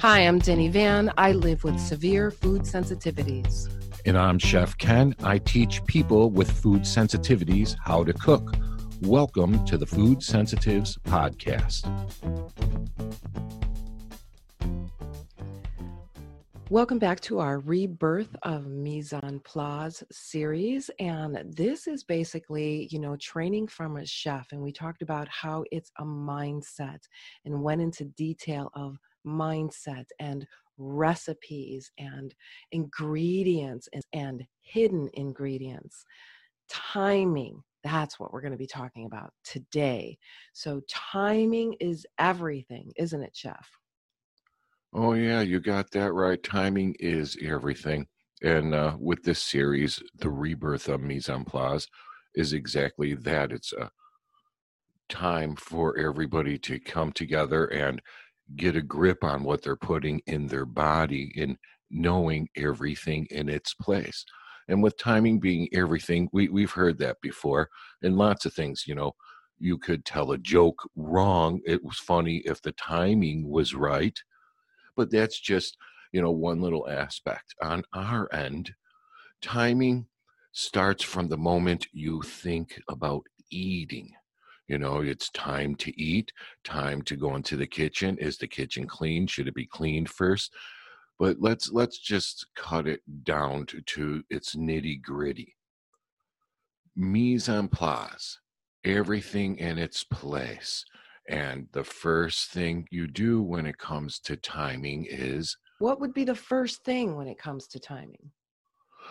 Hi, I'm Denny Van. I live with severe food sensitivities. And I'm Chef Ken. I teach people with food sensitivities how to cook. Welcome to the Food Sensitives Podcast. Welcome back to our Rebirth of Mise en Place series. And this is basically, you know, training from a chef. And we talked about how it's a mindset and went into detail of mindset and recipes and ingredients and, and hidden ingredients, timing. That's what we're going to be talking about today. So, timing is everything, isn't it, Chef? Oh, yeah, you got that right. Timing is everything. And uh, with this series, the rebirth of Mise en Place is exactly that. It's a time for everybody to come together and get a grip on what they're putting in their body and knowing everything in its place. And with timing being everything, we, we've heard that before and lots of things, you know, you could tell a joke wrong. It was funny if the timing was right, but that's just, you know, one little aspect. On our end, timing starts from the moment you think about eating you know it's time to eat time to go into the kitchen is the kitchen clean should it be cleaned first? But let's let's just cut it down to, to its nitty gritty mise en place everything in its place. And the first thing you do when it comes to timing is what would be the first thing when it comes to timing?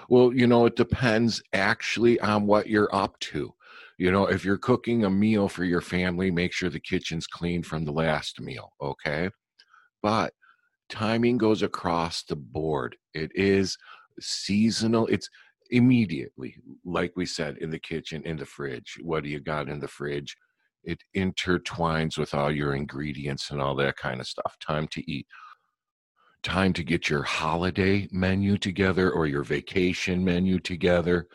Well you know it depends actually on what you're up to you know if you're cooking a meal for your family make sure the kitchen's clean from the last meal okay? But timing goes across the board. It is seasonal. It's immediately like we said in the kitchen in the fridge. What do you got in the fridge? It intertwines with all your ingredients and all that kind of stuff. Time to eat. Time to get your holiday menu together or your vacation menu together.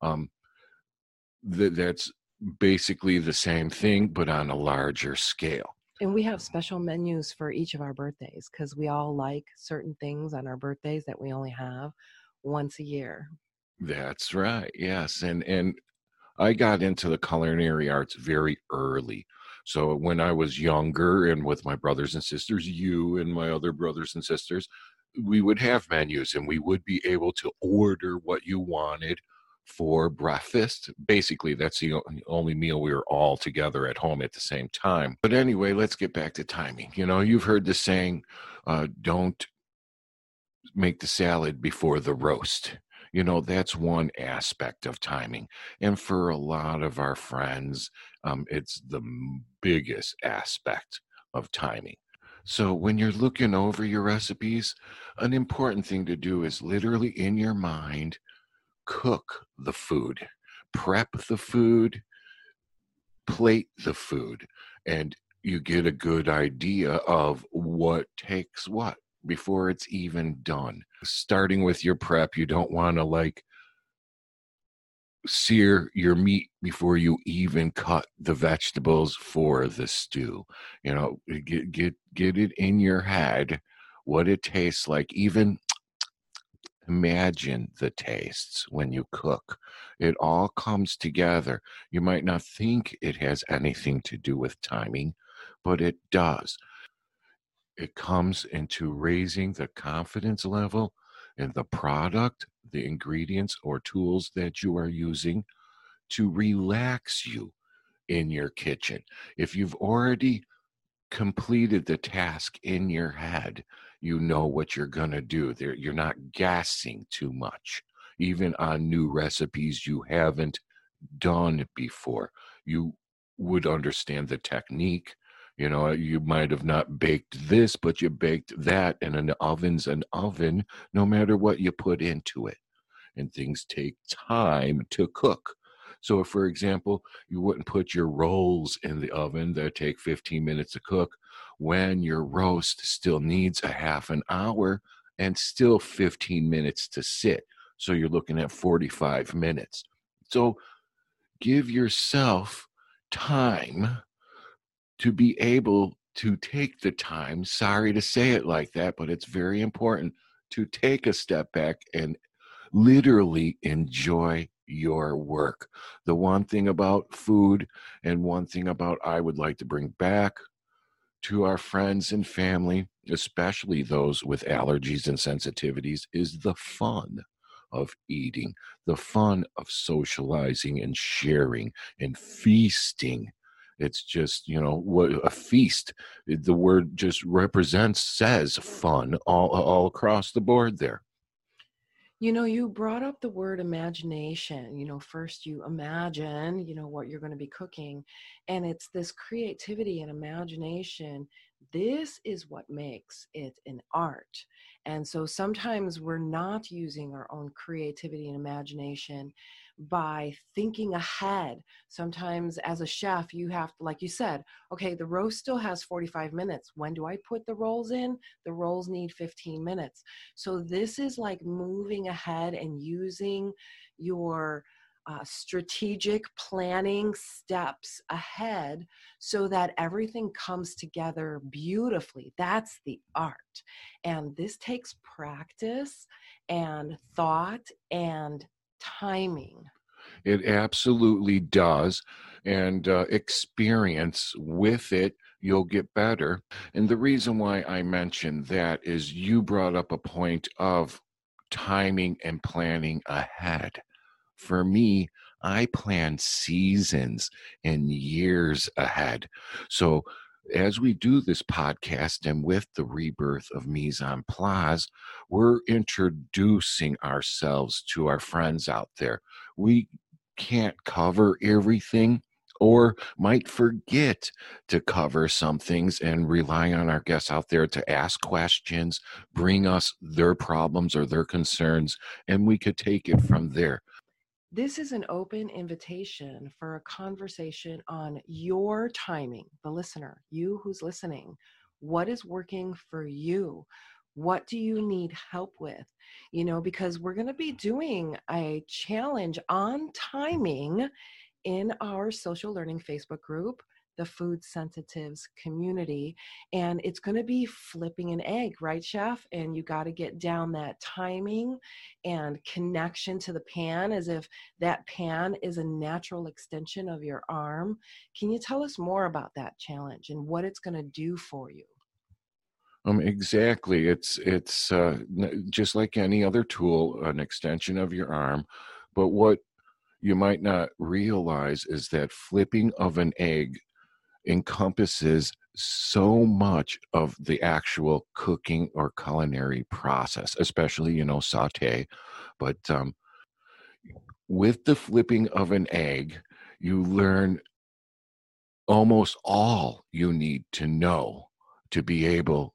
Um, that that's basically the same thing but on a larger scale. And we have special menus for each of our birthdays because we all like certain things on our birthdays that we only have once a year. That's right yes and and i got into the culinary arts very early. So when i was younger and with my brothers and sisters you and my other brothers and sisters we would have menus and we would be able to order what you wanted for breakfast. Basically, that's the only meal we were all together at home at the same time. But anyway, let's get back to timing. You know, you've heard the saying, uh, don't make the salad before the roast. You know, that's one aspect of timing. And for a lot of our friends, um, it's the biggest aspect of timing. So when you're looking over your recipes, an important thing to do is literally in your mind cook the food, prep the food, plate the food, and you get a good idea of what takes what before it's even done. Starting with your prep, you don't want to like sear your meat before you even cut the vegetables for the stew. You know, get get get it in your head what it tastes like even imagine the tastes when you cook. It all comes together. You might not think it has anything to do with timing, but it does. It comes into raising the confidence level in the product, the ingredients, or tools that you are using to relax you in your kitchen. If you've already completed the task in your head, you know what you're going to do. You're not gassing too much, even on new recipes you haven't done before. You would understand the technique. You know, you might have not baked this, but you baked that, and an oven's an oven, no matter what you put into it. And things take time to cook. So, for example, you wouldn't put your rolls in the oven that take 15 minutes to cook, when your roast still needs a half an hour and still 15 minutes to sit. So you're looking at 45 minutes. So give yourself time to be able to take the time, sorry to say it like that, but it's very important to take a step back and literally enjoy your work. The one thing about food and one thing about I would like to bring back to our friends and family, especially those with allergies and sensitivities, is the fun of eating, the fun of socializing and sharing and feasting. It's just, you know, a feast. Eh, the word just represents, says fun all, all across the board there. You know, you brought up the word imagination. You know, first you imagine, you know, what you're going to be cooking. And it's this creativity and imagination. This is what makes it an art. And so sometimes we're not using our own creativity and imagination by thinking ahead. Sometimes, as a chef, you have to, like you said, okay, the roast still has 45 minutes. When do I put the rolls in? The rolls need 15 minutes. So, this is like moving ahead and using your uh, strategic planning steps ahead so that everything comes together beautifully. That's the art. And this takes practice and thought and timing. It absolutely does. And uh, experience with it, you'll get better. And the reason why I mentioned that is you brought up a point of timing and planning ahead. For me, I plan seasons and years ahead. So as we do this podcast and with the rebirth of Mise en Place, we're introducing ourselves to our friends out there. We can't cover everything or might forget to cover some things and rely on our guests out there to ask questions, bring us their problems or their concerns, and we could take it from there. This is an open invitation for a conversation on your timing, the listener, you who's listening. What is working for you? What do you need help with? You know, because we're going to be doing a challenge on timing in our social learning Facebook group the food sensitives community. And it's going to be flipping an egg, right, chef? And you got to get down that timing and connection to the pan as if that pan is a natural extension of your arm. Can you tell us more about that challenge and what it's going to do for you? Um, exactly. It's it's uh, just like any other tool, an extension of your arm. But what you might not realize is that flipping of an egg encompasses so much of the actual cooking or culinary process, especially, you know, saute. But um, with the flipping of an egg, you learn almost all you need to know to be able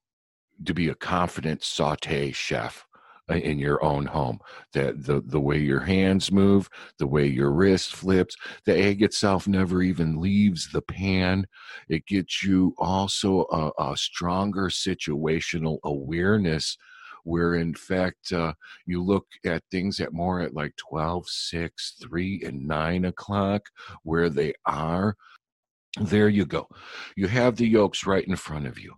to be a confident saute chef in your own home. That the the way your hands move, the way your wrist flips, the egg itself never even leaves the pan. It gets you also a, a stronger situational awareness where in fact uh, you look at things at more at like 12 6 3 and 9 o'clock where they are there you go you have the yolks right in front of you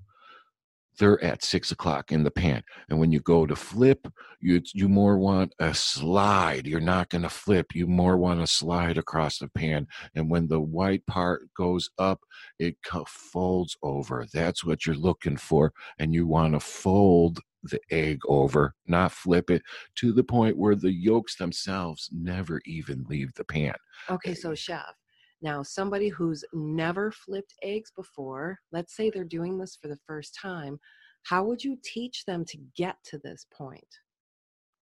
they're at six o'clock in the pan. And when you go to flip, you you more want a slide. You're not going to flip. You more want to slide across the pan. And when the white part goes up, it folds over. That's what you're looking for. And you want to fold the egg over, not flip it to the point where the yolks themselves never even leave the pan. Okay, eh, so chef, now, somebody who's never flipped eggs before, let's say they're doing this for the first time, how would you teach them to get to this point?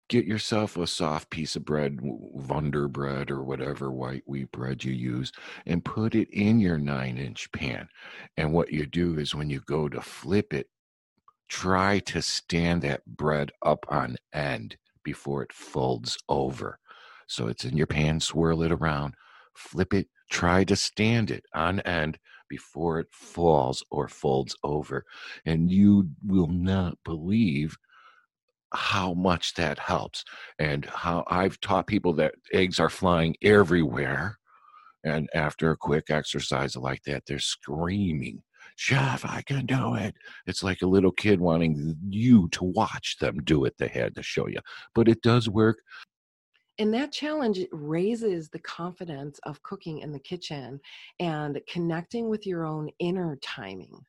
Get yourself a soft piece of bread, Wonder bread or whatever white wheat bread you use, and put it in your nine inch pan. And what you do is when you go to flip it, try to stand that bread up on end before it folds over. So it's in your pan, swirl it around, flip it try to stand it on end before it falls or folds over. And you will not believe how much that helps and how I've taught people that eggs are flying everywhere. And after a quick exercise like that, they're screaming Chef, I can do it. It's like a little kid wanting you to watch them do it. They had to show you, but it does work. And that challenge raises the confidence of cooking in the kitchen and connecting with your own inner timing.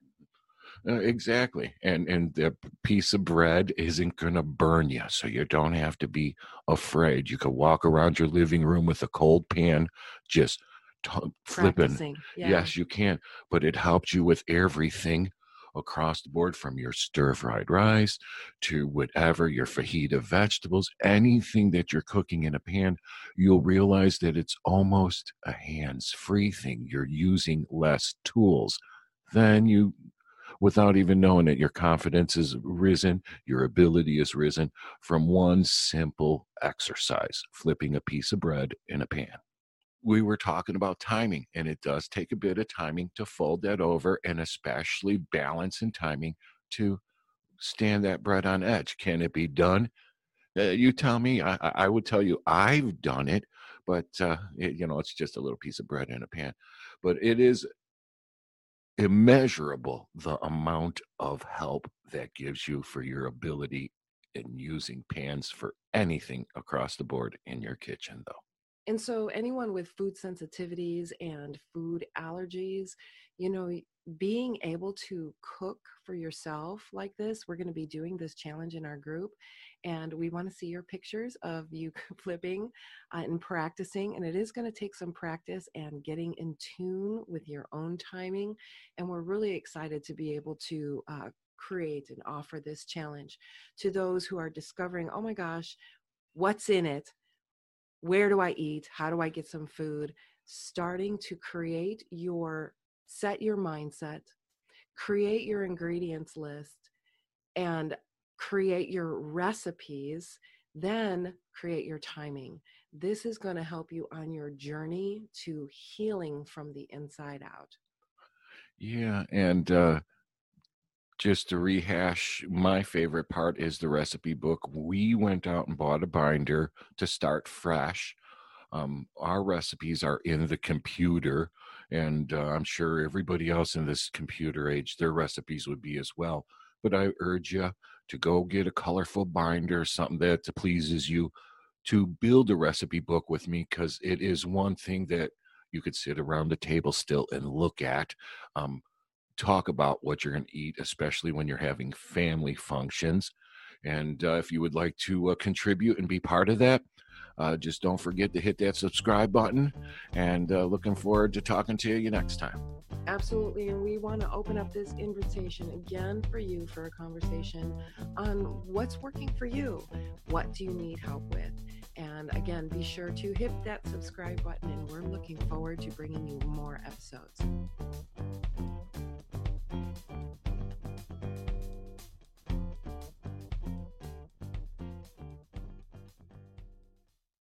Uh, exactly, and and the piece of bread isn't going to burn you, so you don't have to be afraid. You can walk around your living room with a cold pan, just t- flipping. Yeah. Yes, you can, but it helps you with everything across the board from your stir fried rice to whatever your fajita vegetables, anything that you're cooking in a pan, you'll realize that it's almost a hands free thing. You're using less tools Then you without even knowing it. Your confidence is risen, your ability is risen from one simple exercise flipping a piece of bread in a pan we were talking about timing, and it does take a bit of timing to fold that over, and especially balance and timing to stand that bread on edge. Can it be done? Uh, you tell me. I, I would tell you I've done it, but uh, it, you know it's just a little piece of bread in a pan. But it is immeasurable the amount of help that gives you for your ability in using pans for anything across the board in your kitchen, though. And so, anyone with food sensitivities and food allergies, you know, being able to cook for yourself like this, we're going to be doing this challenge in our group. And we want to see your pictures of you flipping uh, and practicing. And it is going to take some practice and getting in tune with your own timing. And we're really excited to be able to uh, create and offer this challenge to those who are discovering, oh my gosh, what's in it? Where do I eat? How do I get some food? Starting to create your set your mindset, create your ingredients list, and create your recipes, then create your timing. This is going to help you on your journey to healing from the inside out. Yeah, and uh just to rehash, my favorite part is the recipe book. We went out and bought a binder to start fresh. Um, our recipes are in the computer, and uh, I'm sure everybody else in this computer age, their recipes would be as well. But I urge you to go get a colorful binder, something that pleases you, to build a recipe book with me, because it is one thing that you could sit around the table still and look at. Um, talk about what you're going to eat, especially when you're having family functions. And uh, if you would like to uh, contribute and be part of that, uh, just don't forget to hit that subscribe button. And uh, looking forward to talking to you next time. Absolutely. And we want to open up this invitation again for you for a conversation on what's working for you. What do you need help with? And again, be sure to hit that subscribe button. And we're looking forward to bringing you more episodes.